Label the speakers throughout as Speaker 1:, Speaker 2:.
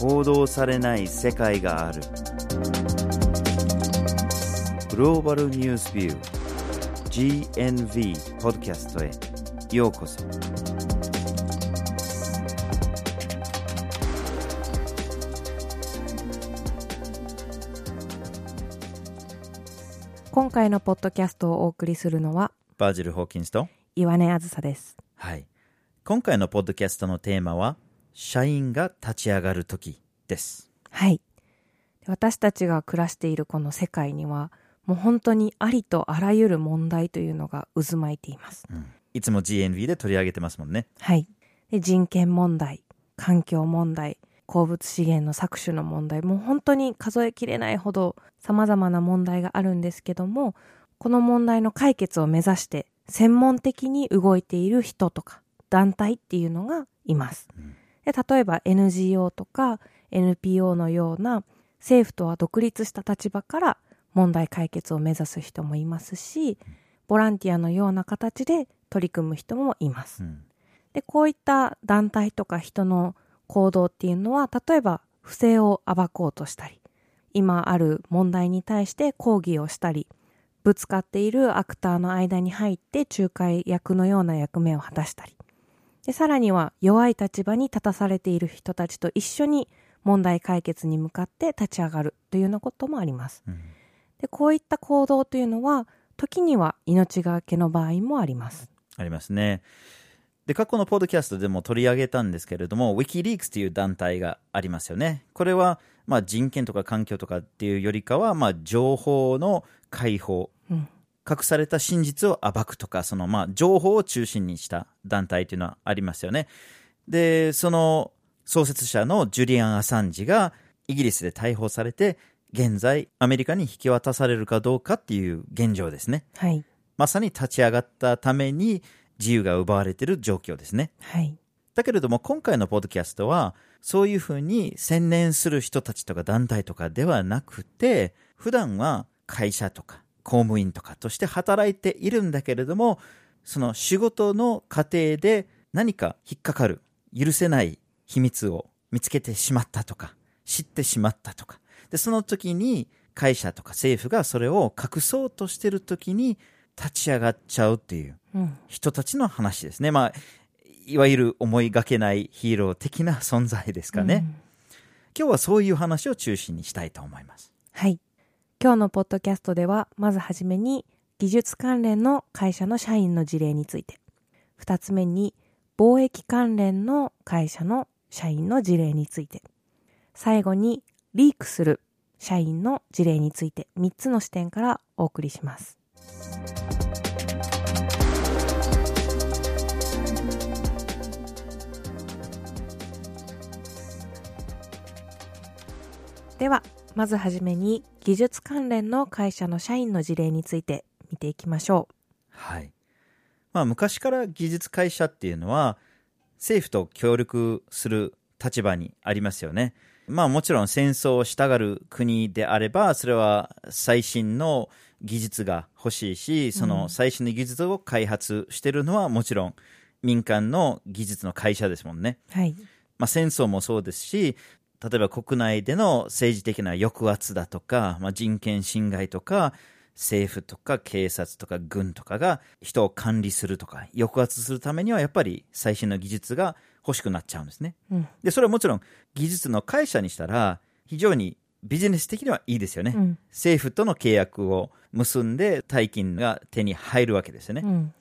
Speaker 1: 報道されない世界がある。グローバルニュースビュー GNV ポッドキャストへ。ようこそ。
Speaker 2: 今回のポッドキャストをお送りするのは
Speaker 1: バージル・ホーキンスと
Speaker 2: 岩根あずさです。
Speaker 1: はい。今回のポッドキャストのテーマは社員が立ち上がる時です。
Speaker 2: はい。私たちが暮らしているこの世界にはもう本当にありとあらゆる問題というのが渦巻いています、
Speaker 1: いつも GNV で取り上げてますもんね。
Speaker 2: はい。で人権問題環境問題鉱物資源の搾取の問題もう本当に数えきれないほど様々な問題があるんですけどもこの問題の解決を目指して専門的に動いている人とか団体っていうのがいます。で例えば NGO とか NPO のような政府とは独立した立場から問題解決を目指す人もいますしボランティアのような形で取り組む人もいます。
Speaker 1: うん
Speaker 2: でこういった団体とか人の行動っていうのは例えば不正を暴こうとしたり今ある問題に対して抗議をしたりぶつかっているアクターの間に入って仲介役のような役目を果たしたりでさらには弱い立場に立たされている人たちと一緒に問題解決に向かって立ち上がるというようなこともあります。
Speaker 1: うん
Speaker 2: でこういった行動というのは時には命がけの場合もあります。
Speaker 1: ありますね。で、過去のポッドキャストでも取り上げたんですけれども、Wikileaks という団体がありますよね。これは、まあ、人権とか環境とかっていうよりかは、まあ、情報の解放、
Speaker 2: うん
Speaker 1: 隠された真実を暴くとか、その、まあ、情報を中心にした団体というのはありますよね。で、その創設者のジュリアン・アサンジがイギリスで逮捕されて、現在アメリカに引き渡されるかどうかっていう現状ですね。
Speaker 2: はい。
Speaker 1: まさに立ち上がったために自由が奪われている状況ですね。
Speaker 2: はい。
Speaker 1: だけれども今回のポッドキャストはそういうふうに専念する人たちとか団体とかではなくて普段は会社とか公務員とかとして働いているんだけれどもその仕事の過程で何か引っかかる許せない秘密を見つけてしまったとか知ってしまったとかでその時に会社とか政府がそれを隠そうとしてる時に立ち上がっちゃうっていう
Speaker 2: うん。
Speaker 1: 人たちの話ですね。まあ、いわゆる思いがけないヒーロー的な存在ですかね。
Speaker 2: うん
Speaker 1: 今日はそういう話を中心にしたいと思います。
Speaker 2: はい。今日のポッドキャストでは、まずはじめに、技術関連の会社の社員の事例について。二つ目に、貿易関連の会社の社員の事例について。最後に、リークする社員の事例について、三つの視点からお送りします。では、まずはじめに技術関連の会社の社員の事例について見ていきましょ
Speaker 1: はい。まあ、昔から技術会社っていうのは、政府と協力する立場にありますよね。まあもちろん戦争をしたがる国であれば、それは最新の技術が欲しいし、その最新の技術を開発してるのはもちろん民間の技術の会社ですもんね。
Speaker 2: う。はい。
Speaker 1: まあ、戦争もそうですし、例えば国内での政治的な抑圧だとか、まあ、人権侵害とか、政府とか警察とか軍とかが人を管理するとか、抑圧するためにはやっぱり最新の技術が欲しくなっちゃうんですね。
Speaker 2: うん。
Speaker 1: で、それはもちろん技術の会社にしたら非常にビジネス的にはいいですよね。
Speaker 2: うん。
Speaker 1: 政府との契約を結んで大金が手に入るわけですよね。
Speaker 2: うん。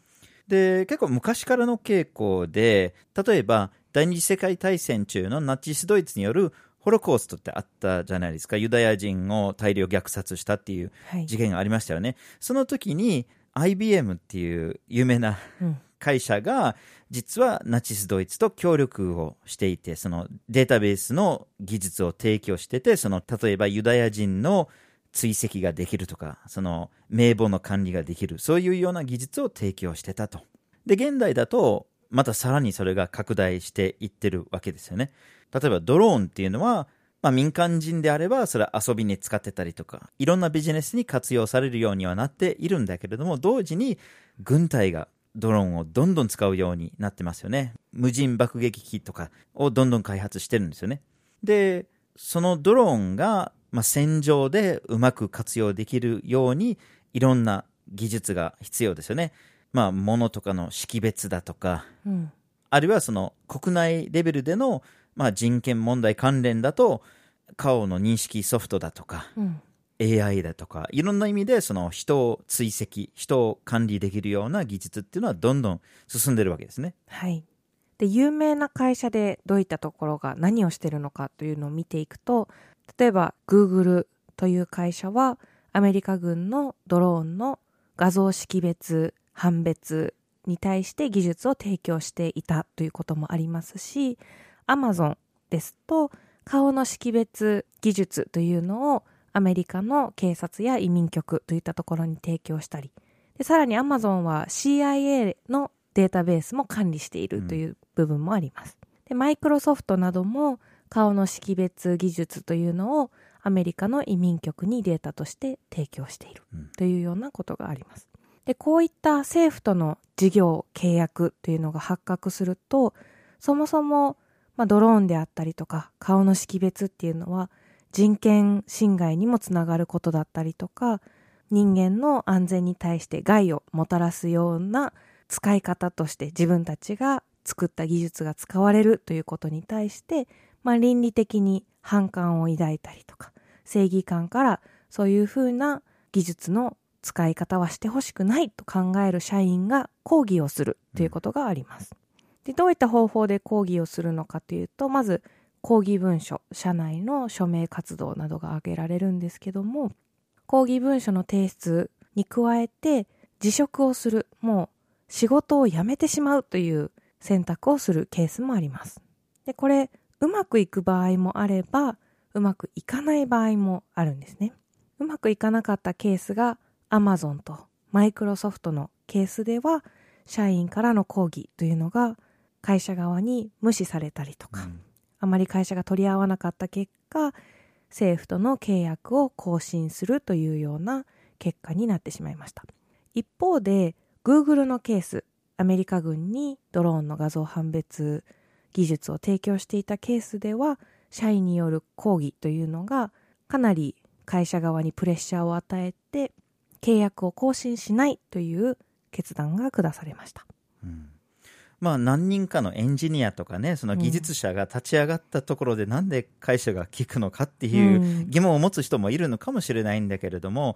Speaker 1: で、結構昔からの傾向で、例えば第二次世界大戦中のナチスドイツによるホロコーストってあったじゃないですか。ユダヤ人を大量虐殺したっていう
Speaker 2: はい。
Speaker 1: 事件がありましたよね。その時に IBM っていう有名な
Speaker 2: うん。
Speaker 1: 会社が実はナチスドイツと協力をしていて、そのデータベースの技術を提供してて、その例えばユダヤ人の追跡ができるとか、その名簿の管理ができる、そういうような技術を提供してたと。で、現代だと、またさらにそれが拡大していってるわけですよね。例えばドローンっていうのは、まあ民間人であればそれは遊びに使ってたりとか、いろんなビジネスに活用されるようにはなっているんだけれども、同時に軍隊がドローンをどんどん使うようになってますよね。無人爆撃機とかをどんどん開発してるんですよね。で、そのドローンが、まあ、戦場でうまく活用できるように、いろんな技術が必要ですよね。まあ、物とかの識別だとか、
Speaker 2: うん。
Speaker 1: あるいはその国内レベルでの、まあ、人権問題関連だと、顔の認識ソフトだとか、
Speaker 2: うん。
Speaker 1: AI だとか、いろんな意味でその人を追跡、人を管理できるような技術っていうのはどんどん進んでるわけですね。
Speaker 2: はい。で、有名な会社でどういったところが何をしてるのかというのを見ていくと、例えば Google という会社はアメリカ軍のドローンの画像識別、判別に対して技術を提供していたということもありますし、Amazon ですと顔の識別技術というのをアメリカの警察や移民局といったところに提供したり、でさらに Amazon は CIA のデータベースも管理しているという部分もあります。で、マイクロソフトなども顔の識別技術というのをアメリカの移民局にデータとして提供しているというようなことがあります。で、こういった政府との事業、契約というのが発覚すると、そもそも、まあ、ドローンであったりとか、顔の識別っていうのは人権侵害にもつながることだったりとか、人間の安全に対して害をもたらすような使い方として自分たちが作った技術が使われるということに対して、まあ、倫理的に反感を抱いたりとか正義感からそういうふうな技術の使い方はしてほしくないと考える社員が抗議をするということがあります。でどういった方法で抗議をするのかというとまず抗議文書社内の署名活動などが挙げられるんですけども抗議文書の提出に加えて辞職をするもう仕事を辞めてしまうという選択をするケースもあります。で、これ、うまくいく場合もあれば、うまくいかない場合もあるんですね。うまくいかなかったケースが Amazon とマイクロソフトのケースでは、社員からの抗議というのが会社側に無視されたりとか、あまり会社が取り合わなかった結果、政府との契約を更新するというような結果になってしまいました。一方で、Google のケース、アメリカ軍にドローンの画像判別技術を提供していたケースでは、社員による抗議というのがかなり会社側にプレッシャーを与えて、契約を更新しないという決断が下されました。
Speaker 1: まあ何人かのエンジニアとかね、その技術者が立ち上がったところでなんで会社が聞くのかっていううん疑問を持つ人もいるのかもしれないんだけれども、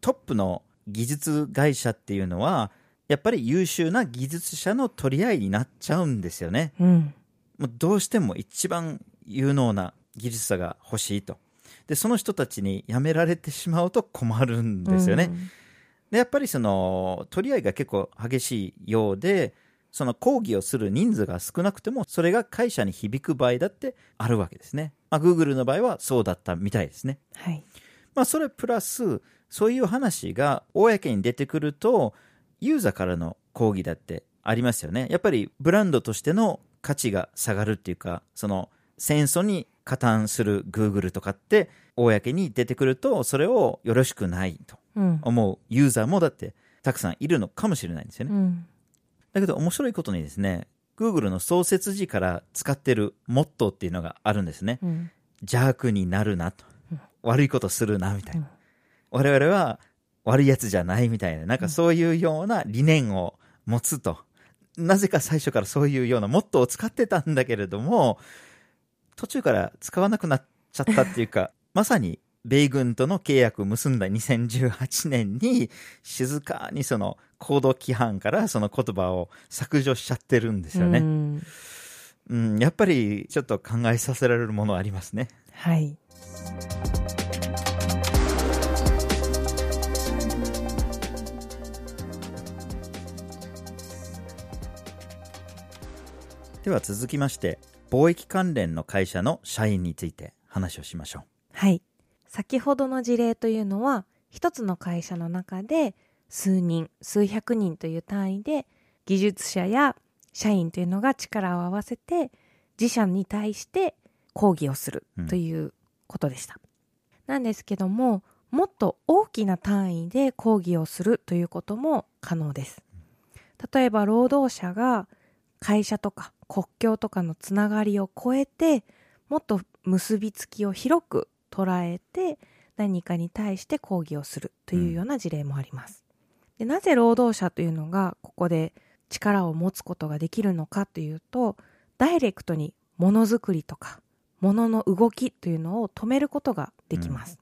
Speaker 1: トップの技術会社っていうのは、やっぱり優秀な技術者の取り合いになっちゃうんですよね。
Speaker 2: うん。
Speaker 1: もうどうしても一番有能な技術者が欲しいと。で、その人たちに辞められてしまうと困るんですよね。で、やっぱりその、取り合いが結構激しいようで、その抗議をする人数が少なくても、それが会社に響く場合だってあるわけですね。まあ、Google の場合はそうだったみたいですね。
Speaker 2: はい。
Speaker 1: まあ、それプラス、そういう話が公に出てくると、ユーザーからの抗議だってありますよね。やっぱりブランドとしての価値が下がるっていうか、その戦争に加担する Google とかって、公に出てくると、それをよろしくないと
Speaker 2: うん。
Speaker 1: 思うユーザーもだってたくさんいるのかもしれないんですよね。
Speaker 2: うん。
Speaker 1: だけど面白いことにですね、Google の創設時から使ってるモットーっていうのがあるんですね。
Speaker 2: うん。
Speaker 1: 邪悪になるなと
Speaker 2: うん。
Speaker 1: 悪いことするなみたいな。
Speaker 2: うん
Speaker 1: 我々は悪いやつじゃないみたいな、なんかそういうような理念を持つと。なぜか最初からそういうようなモットーを使ってたんだけれども、途中から使わなくなっちゃったっていうか、まさに米軍との契約を結んだ2018年に静かにそのコード規範からその言葉を削除しちゃってるんですよね。
Speaker 2: うん
Speaker 1: うん、やっぱりちょっと考えさせられるものありますね。
Speaker 2: はい。
Speaker 1: では続きまして、貿易関連の会社の社員について話をしましょう。
Speaker 2: はい。先ほどの事例というのは、一つの会社の中で数人、数百人という単位で技術者や社員というのが力を合わせて自社に対して抗議をするということでした。なんですけども、もっと大きな単位で抗議をするということも可能です。例えば労働者が会社とか国境とかのつながりを超えてもっと結びつきを広く捉えて何かに対して抗議をするというような事例もあります。でなぜ労働者というのがここで力を持つことができるのかというとダイレクトにものづくりとかものの動きというのを止めることができます。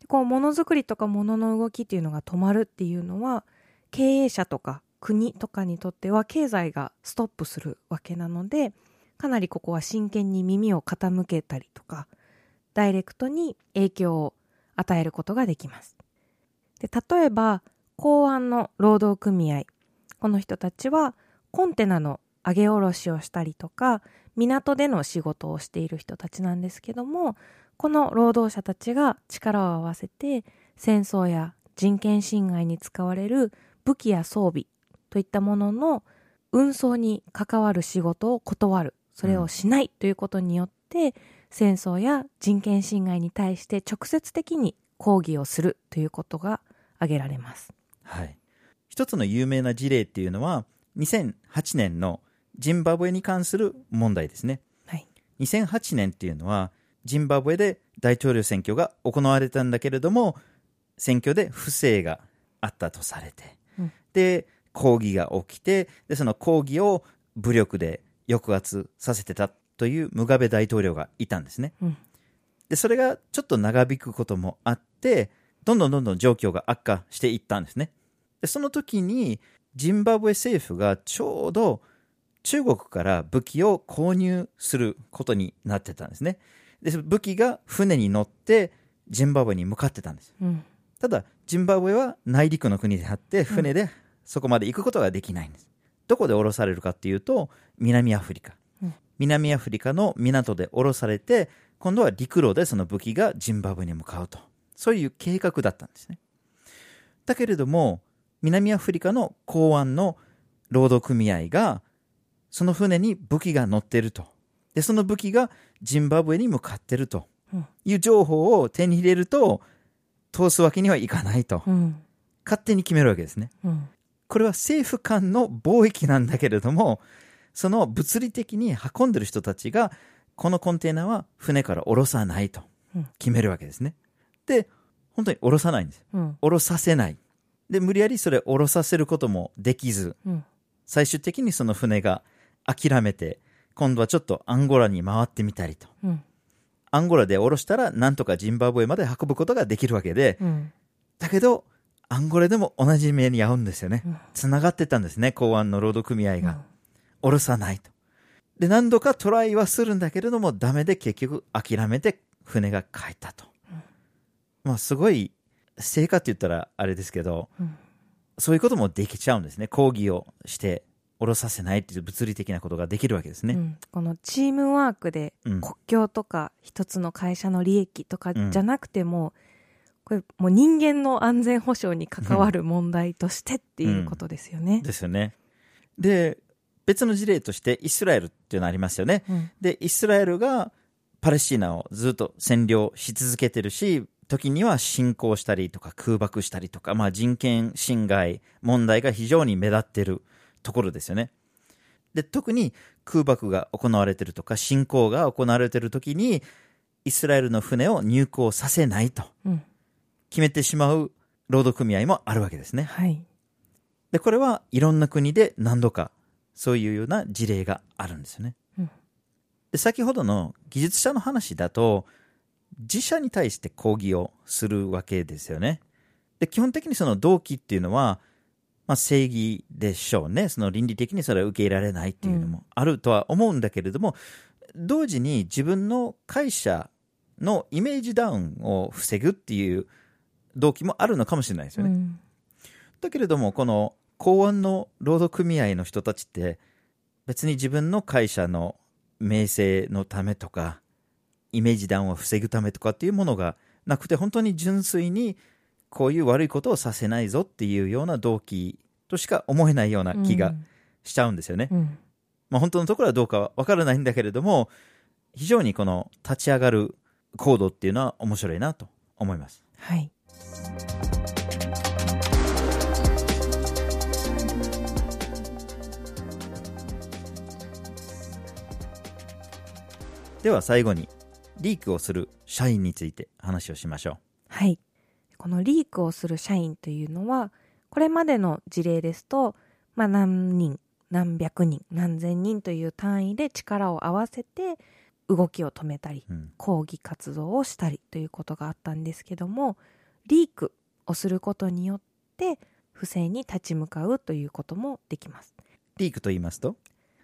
Speaker 2: でこうものづくりとかものの動きっていうのが止まるっていうのは経営者とか国とかにとっては経済がストップするわけなのでかなりここは真剣に耳を傾けたりとかダイレクトに影響を与えることができます。で例えば港湾の労働組合この人たちはコンテナの上げ下ろしをしたりとか港での仕事をしている人たちなんですけどもこの労働者たちが力を合わせて戦争や人権侵害に使われる武器や装備といったものの運送に関わる仕事を断るそれをしないということによって、戦争や人権侵害に対して直接的に抗議をするということが挙げられます。
Speaker 1: はい。一つの有名な事例っていうのは、2008年のジンバブエに関する問題ですね。
Speaker 2: はい。
Speaker 1: 2008年っていうのは、ジンバブエで大統領選挙が行われたんだけれども、選挙で不正があったとされて、
Speaker 2: うん
Speaker 1: で、抗議が起きて、で、その抗議を武力で抑圧させてたというムガベ大統領がいたんですね。
Speaker 2: うん
Speaker 1: で、それがちょっと長引くこともあって、どんどんどんどん状況が悪化していったんですね。で、その時に、ジンバブエ政府がちょうど中国から武器を購入することになってたんですね。で、武器が船に乗ってジンバブエに向かってたんです。
Speaker 2: うん。
Speaker 1: ただ、ジンバブエは内陸の国であって、船でそこまで行くことができないんです。どこで降ろされるかっていうと、南アフリカ。
Speaker 2: うん
Speaker 1: 南アフリカの港で降ろされて、今度は陸路でその武器がジンバブエに向かうと。そういう計画だったんですね。だけれども、南アフリカの港湾の労働組合が、その船に武器が乗ってると。で、その武器がジンバブエに向かってると
Speaker 2: うん
Speaker 1: いう情報を手に入れると、通すわけにはいかないと。
Speaker 2: うん。
Speaker 1: 勝手に決めるわけですね。
Speaker 2: うん。
Speaker 1: これは政府間の貿易なんだけれども、その物理的に運んでる人たちが、このコンテナは船から降ろさないと
Speaker 2: うん
Speaker 1: 決めるわけですね。で、本当に降ろさないんです。
Speaker 2: うん。
Speaker 1: 降ろさせない。で、無理やりそれ降ろさせることもできず、
Speaker 2: うん。
Speaker 1: 最終的にその船が諦めて、今度はちょっとアンゴラに回ってみたりと。
Speaker 2: うん。
Speaker 1: アンゴラで降ろしたら、なんとかジンバブエまで運ぶことができるわけで、
Speaker 2: うん。
Speaker 1: だけど、アンゴラでも同じ目に遭うんですよね
Speaker 2: うん。
Speaker 1: つながってたんですね、港湾の労働組合が。
Speaker 2: うん
Speaker 1: 降ろさないと。で、何度かトライはするんだけれども、ダメで結局諦めて船が帰ったと。まあ、すごい、成果って言ったらあれですけど、
Speaker 2: うん
Speaker 1: そういうこともできちゃうんですね。抗議をして、降ろさせないっていう物理的なことができるわけですね。
Speaker 2: うんこのチームワークで
Speaker 1: うん
Speaker 2: 国境とか一つの会社の利益とかじゃなくても、これもう人間の安全保障に関わる問題としてっていうことですよね。
Speaker 1: ですよね。で、別の事例としてイスラエルっていうのありますよね。
Speaker 2: うん
Speaker 1: で、イスラエルがパレスチナをずっと占領し続けてるし、時には侵攻したりとか空爆したりとか、まあ人権侵害問題が非常に目立ってるところですよね。で、特に空爆が行われてるとか侵攻が行われてる時に、イスラエルの船を入港させないと
Speaker 2: うん
Speaker 1: 決めてしまう労働組合もあるわけですね。
Speaker 2: はい。
Speaker 1: で、これはいろんな国で何度かそういうような事例があるんですよね。
Speaker 2: うん
Speaker 1: で、先ほどの技術者の話だと、自社に対して抗議をするわけですよね。で、基本的にその動機っていうのは、まあ正義でしょうね。その倫理的にそれは受け入れられないっていうのもあるとは思うんだけれども、同時に自分の会社のイメージダウンを防ぐっていう動機もあるのかもしれないですよね。
Speaker 2: うん
Speaker 1: だけれども、この港湾の労働組合の人たちって、別に自分の会社の名声のためとか、イメージダウンを防ぐためとかっていうものがなくて、本当に純粋にこういう悪いことをさせないぞっていうような動機としか思えないような気がしちゃうんですよね。
Speaker 2: うん
Speaker 1: まあ本当のところはどうかはわからないんだけれども、非常にこの立ち上がる行動っていうのは面白いなと思います。
Speaker 2: はい。
Speaker 1: では最後にリークをする社員について話をしましょ
Speaker 2: はい。このリークをする社員というのは、これまでの事例ですと、まあ、何人、何百人、何千人という単位で力を合わせて動きを止めたり、
Speaker 1: う。うん。
Speaker 2: 抗議活動をしたりということがあったんですけども、リークをすることによって不正に立ち向かうということもできます。
Speaker 1: リークと言いますと？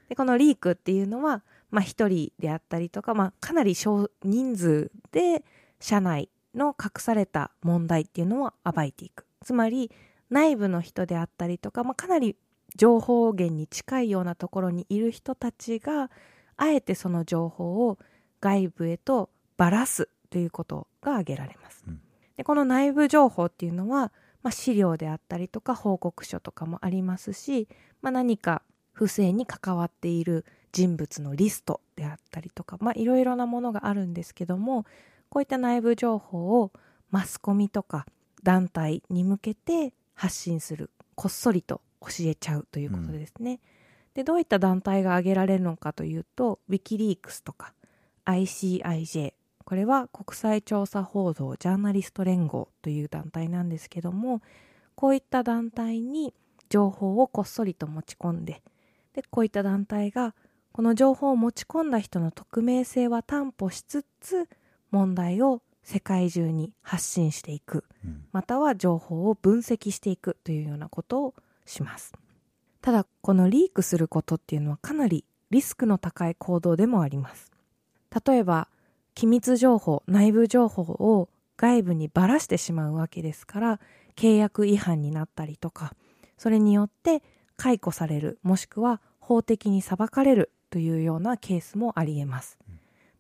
Speaker 2: でこのリークっていうのは、まあ、1人であったりとか、まあ、かなり少人数で社内の隠された問題っていうのを暴いていくつまり内部の人であったりとか、まあ、かなり情報源に近いようなところにいる人たちがあえてその情報を外部へとばらすということが挙げられます。
Speaker 1: うん
Speaker 2: でこの内部情報っていうのは、まあ、資料であったりとか報告書とかもありますし、まあ、何か不正に関わっている人物のリストであったりとか、まあ、いろいろなものがあるんですけどもこういった内部情報をマスコミとか団体に向けて発信するこっそりと教えちゃうということですね。でどういった団体が挙げられるのかというと Wikileaks とか ICIJ これは国際調査報道ジャーナリスト連合という団体なんですけどもこういった団体に情報をこっそりと持ち込んででこういった団体がこの情報を持ち込んだ人の匿名性は担保しつつ問題を世界中に発信していく
Speaker 1: うん。
Speaker 2: または情報を分析していくというようなことをします。ただこのリークすることっていうのはかなりリスクの高い行動でもあります。例えば機密情報内部情報を外部にばらしてしまうわけですから契約違反になったりとかそれによって解雇されるもしくは法的に裁かれるというようなケースもありえます。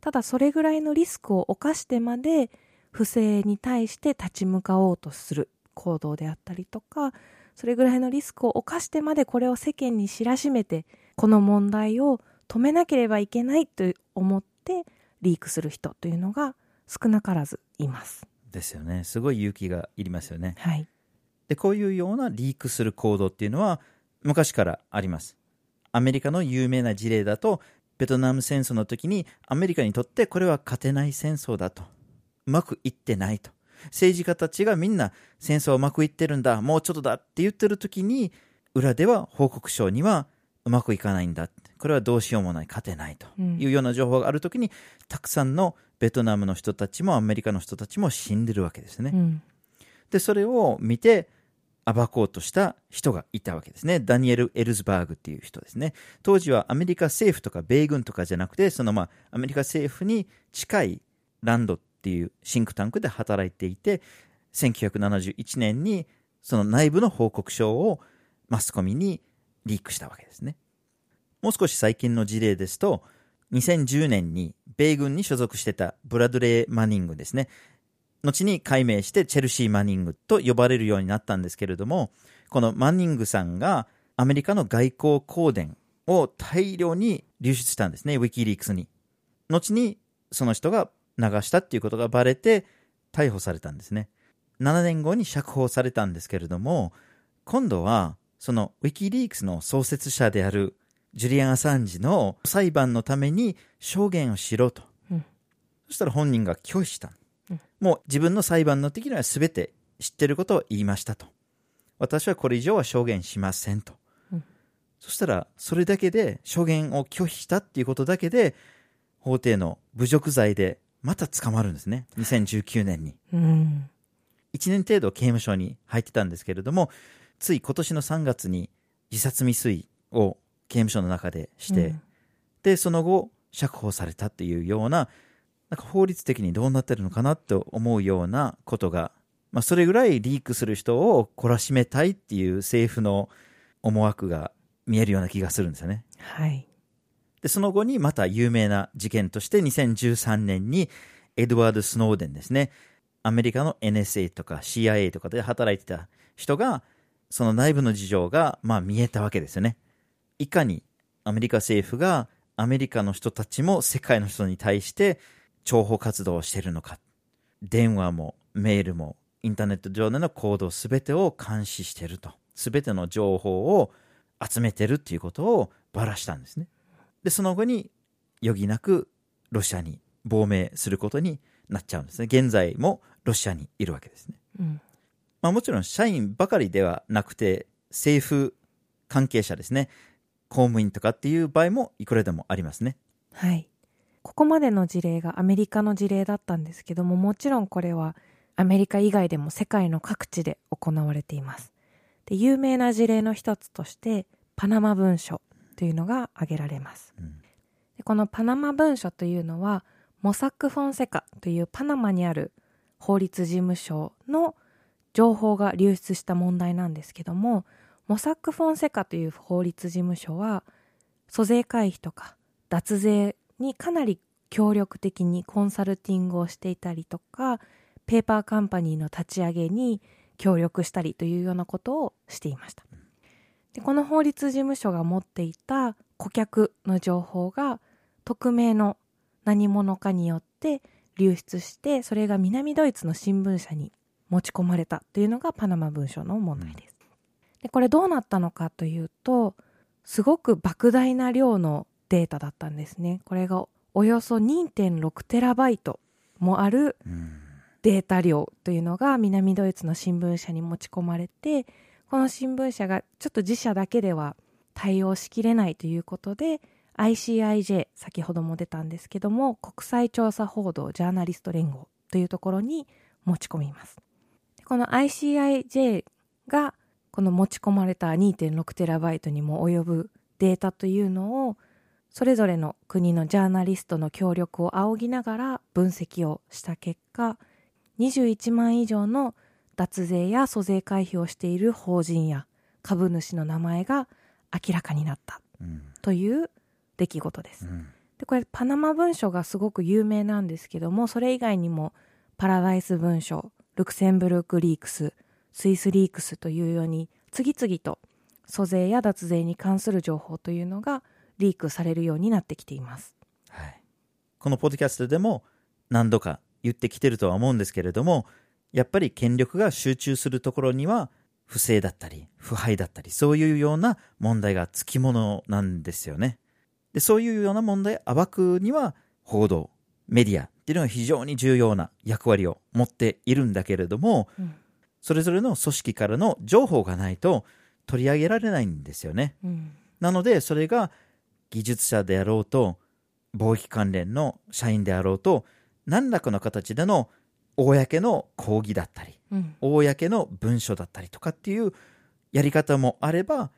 Speaker 2: ただそれぐらいのリスクを冒してまで不正に対して立ち向かおうとする行動であったりとかそれぐらいのリスクを冒してまでこれを世間に知らしめてこの問題を止めなければいけないと思ってリークする人というのが少なからずいます。
Speaker 1: ですよね。すごい勇気がいりますよね。
Speaker 2: はい。
Speaker 1: でこういうようなリークする行動っていうのは昔からあります。アメリカの有名な事例だとベトナム戦争の時にアメリカにとってこれは勝てない戦争だと。うまくいってないと。政治家たちがみんな戦争はうまくいってるんだ。もうちょっとだって言ってる時に裏では報告書にはうまくいかないんだこれはどうしようもない勝てないと
Speaker 2: うん
Speaker 1: いうような情報がある時にたくさんのベトナムの人たちもアメリカの人たちも死んでるわけですね、
Speaker 2: うん。
Speaker 1: で、それを見て、暴こうとした人がいたわけですね。ダニエル・エルズバーグっていう人ですね。当時はアメリカ政府とか米軍とかじゃなくて、そのまあ、アメリカ政府に近いランドっていうシンクタンクで働いていて、1971年にその内部の報告書をマスコミにリークしたわけですね。もう少し最近の事例ですと、2010年に米軍に所属してたブラドレー・マニングですね。後に改名してチェルシー・マニングと呼ばれるようになったんですけれども、このマニングさんがアメリカの外交公伝を大量に流出したんですね、ウィキリークスに。後にその人が流したっていうことがバレて逮捕されたんですね。7年後に釈放されたんですけれども、今度はそのウィキリークスの創設者であるジュリアン・アサンジの裁判のために証言をしろと。
Speaker 2: うん
Speaker 1: そしたら本人が拒否した。
Speaker 2: うん
Speaker 1: もう自分の裁判の時には全て知ってることを言いましたと。私はこれ以上は証言しませんと。
Speaker 2: うん
Speaker 1: そしたら、それだけで、証言を拒否したっていうことだけで、法廷の侮辱罪でまた捕まるんですね。2019年に。
Speaker 2: うん。
Speaker 1: 1年程度刑務所に入ってたんですけれども、つい今年の3月に自殺未遂を刑務所の中でして、
Speaker 2: うん
Speaker 1: で、その後、釈放されたっていうような、なんか法律的にどうなってるのかなと思うようなことが、まあ、それぐらいリークする人を懲らしめたいっていう政府の思惑が見えるような気がするんですよね。
Speaker 2: はい。
Speaker 1: で、その後にまた有名な事件として2013年にエドワード・スノーデンですね。アメリカの NSA とか CIA とかで働いてた人が、その内部の事情がまあ見えたわけですよね。いかにアメリカ政府がアメリカの人たちも世界の人に対して諜報活動をしているのか。電話もメールもインターネット上での行動すべてを監視していると。すべての情報を集めてるっていうことをばらしたんですね。で、その後に余儀なくロシアに亡命することになっちゃうんですね。現在もロシアにいるわけですね。
Speaker 2: うん
Speaker 1: まあ、もちろん社員ばかりではなくて、政府関係者ですね、公務員とかっていう場合もいくらでもありますね。
Speaker 2: はい。ここまでの事例がアメリカの事例だったんですけども、もちろんこれはアメリカ以外でも世界の各地で行われています。で、有名な事例の一つとして、パナマ文書というのが挙げられます。
Speaker 1: うん
Speaker 2: でこのパナマ文書というのは、モサック・フォンセカというパナマにある法律事務所の情報が流出した問題なんですけども、モサック・フォンセカという法律事務所は、租税回避とか脱税にかなり協力的にコンサルティングをしていたりとか、ペーパーカンパニーの立ち上げに協力したりというようなことをしていました。でこの法律事務所が持っていた顧客の情報が匿名の何者かによって流出してそれが南ドイツの新聞社に持ち込まれたというのがパナマ文書の問題です。でこれどうなったのかというとすごく莫大な量のデータだったんですね。これがおよそ2.6テラバイトもある
Speaker 1: うん
Speaker 2: データ量というのが南ドイツの新聞社に持ち込まれてこの新聞社がちょっと自社だけでは対応しきれないということで ICIJ 先ほども出たんですけども国際調査報道ジャーナリスト連合というところに持ち込みますこの ICIJ がこの持ち込まれた2.6テラバイトにも及ぶデータというのをそれぞれの国のジャーナリストの協力を仰ぎながら分析をした結果21万以上の脱税や租税回避をしている法人や株主の名前が明らかになった
Speaker 1: うん
Speaker 2: という出来事です
Speaker 1: う。ん
Speaker 2: でこれパナマ文書がすごく有名なんですけどもそれ以外にもパラダイス文書ルクセンブルクリークススイスリークスというように次々と租税や脱税に関する情報というのがリークされるようになってきています。
Speaker 1: はい、このポッドキャストでも何度か言ってきてるとは思うんですけれどもやっぱり権力が集中するところには不正だったり腐敗だったりそういうような問題がつきものなんですよねでそういうような問題暴くには報道メディアっていうのが非常に重要な役割を持っているんだけれども
Speaker 2: うん。
Speaker 1: それぞれの組織からの情報がないと取り上げられないんですよね。
Speaker 2: うん。
Speaker 1: なので、それが技術者であろうと、貿易関連の社員であろうと、何らかの形での公の講義だったり、
Speaker 2: うん。
Speaker 1: 公の文書だったりとかっていうやり方もあれば、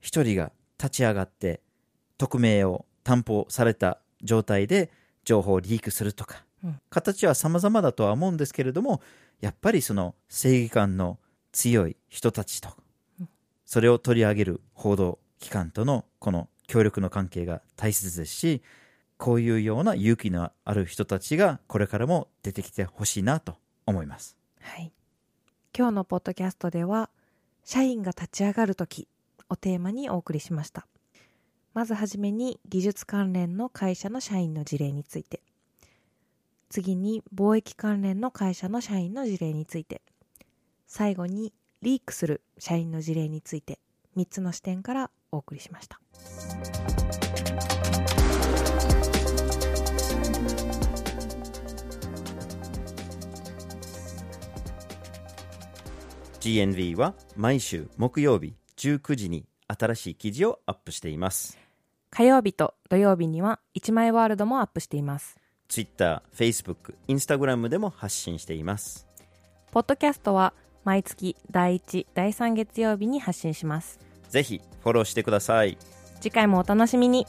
Speaker 1: 一人が立ち上がって、匿名を担保された状態で情報をリークするとか、
Speaker 2: うん
Speaker 1: 形は様々だとは思うんですけれども、やっぱりその正義感の強い人たちと、それを取り上げる報道機関とのこの協力の関係が大切ですし、こういうような勇気のある人たちがこれからも出てきてほしいなと思います。
Speaker 2: はい。今日のポッドキャストでは、社員が立ち上がるときをテーマにお送りしました。まずはじめに技術関連の会社の社員の事例について。次に貿易関連の会社の社員の事例について。最後にリークする社員の事例について3つの視点からお送りしました。
Speaker 1: GNV は毎週木曜日19時に新しい記事をアップしています。
Speaker 2: 火曜日と土曜日には1枚ワールドもアップしています。
Speaker 1: Twitter、Facebook、Instagram でも発信しています。
Speaker 2: ポッドキャストは毎月第1、第3月曜日に発信します。
Speaker 1: ぜひフォローしてください。
Speaker 2: 次回もお楽しみに。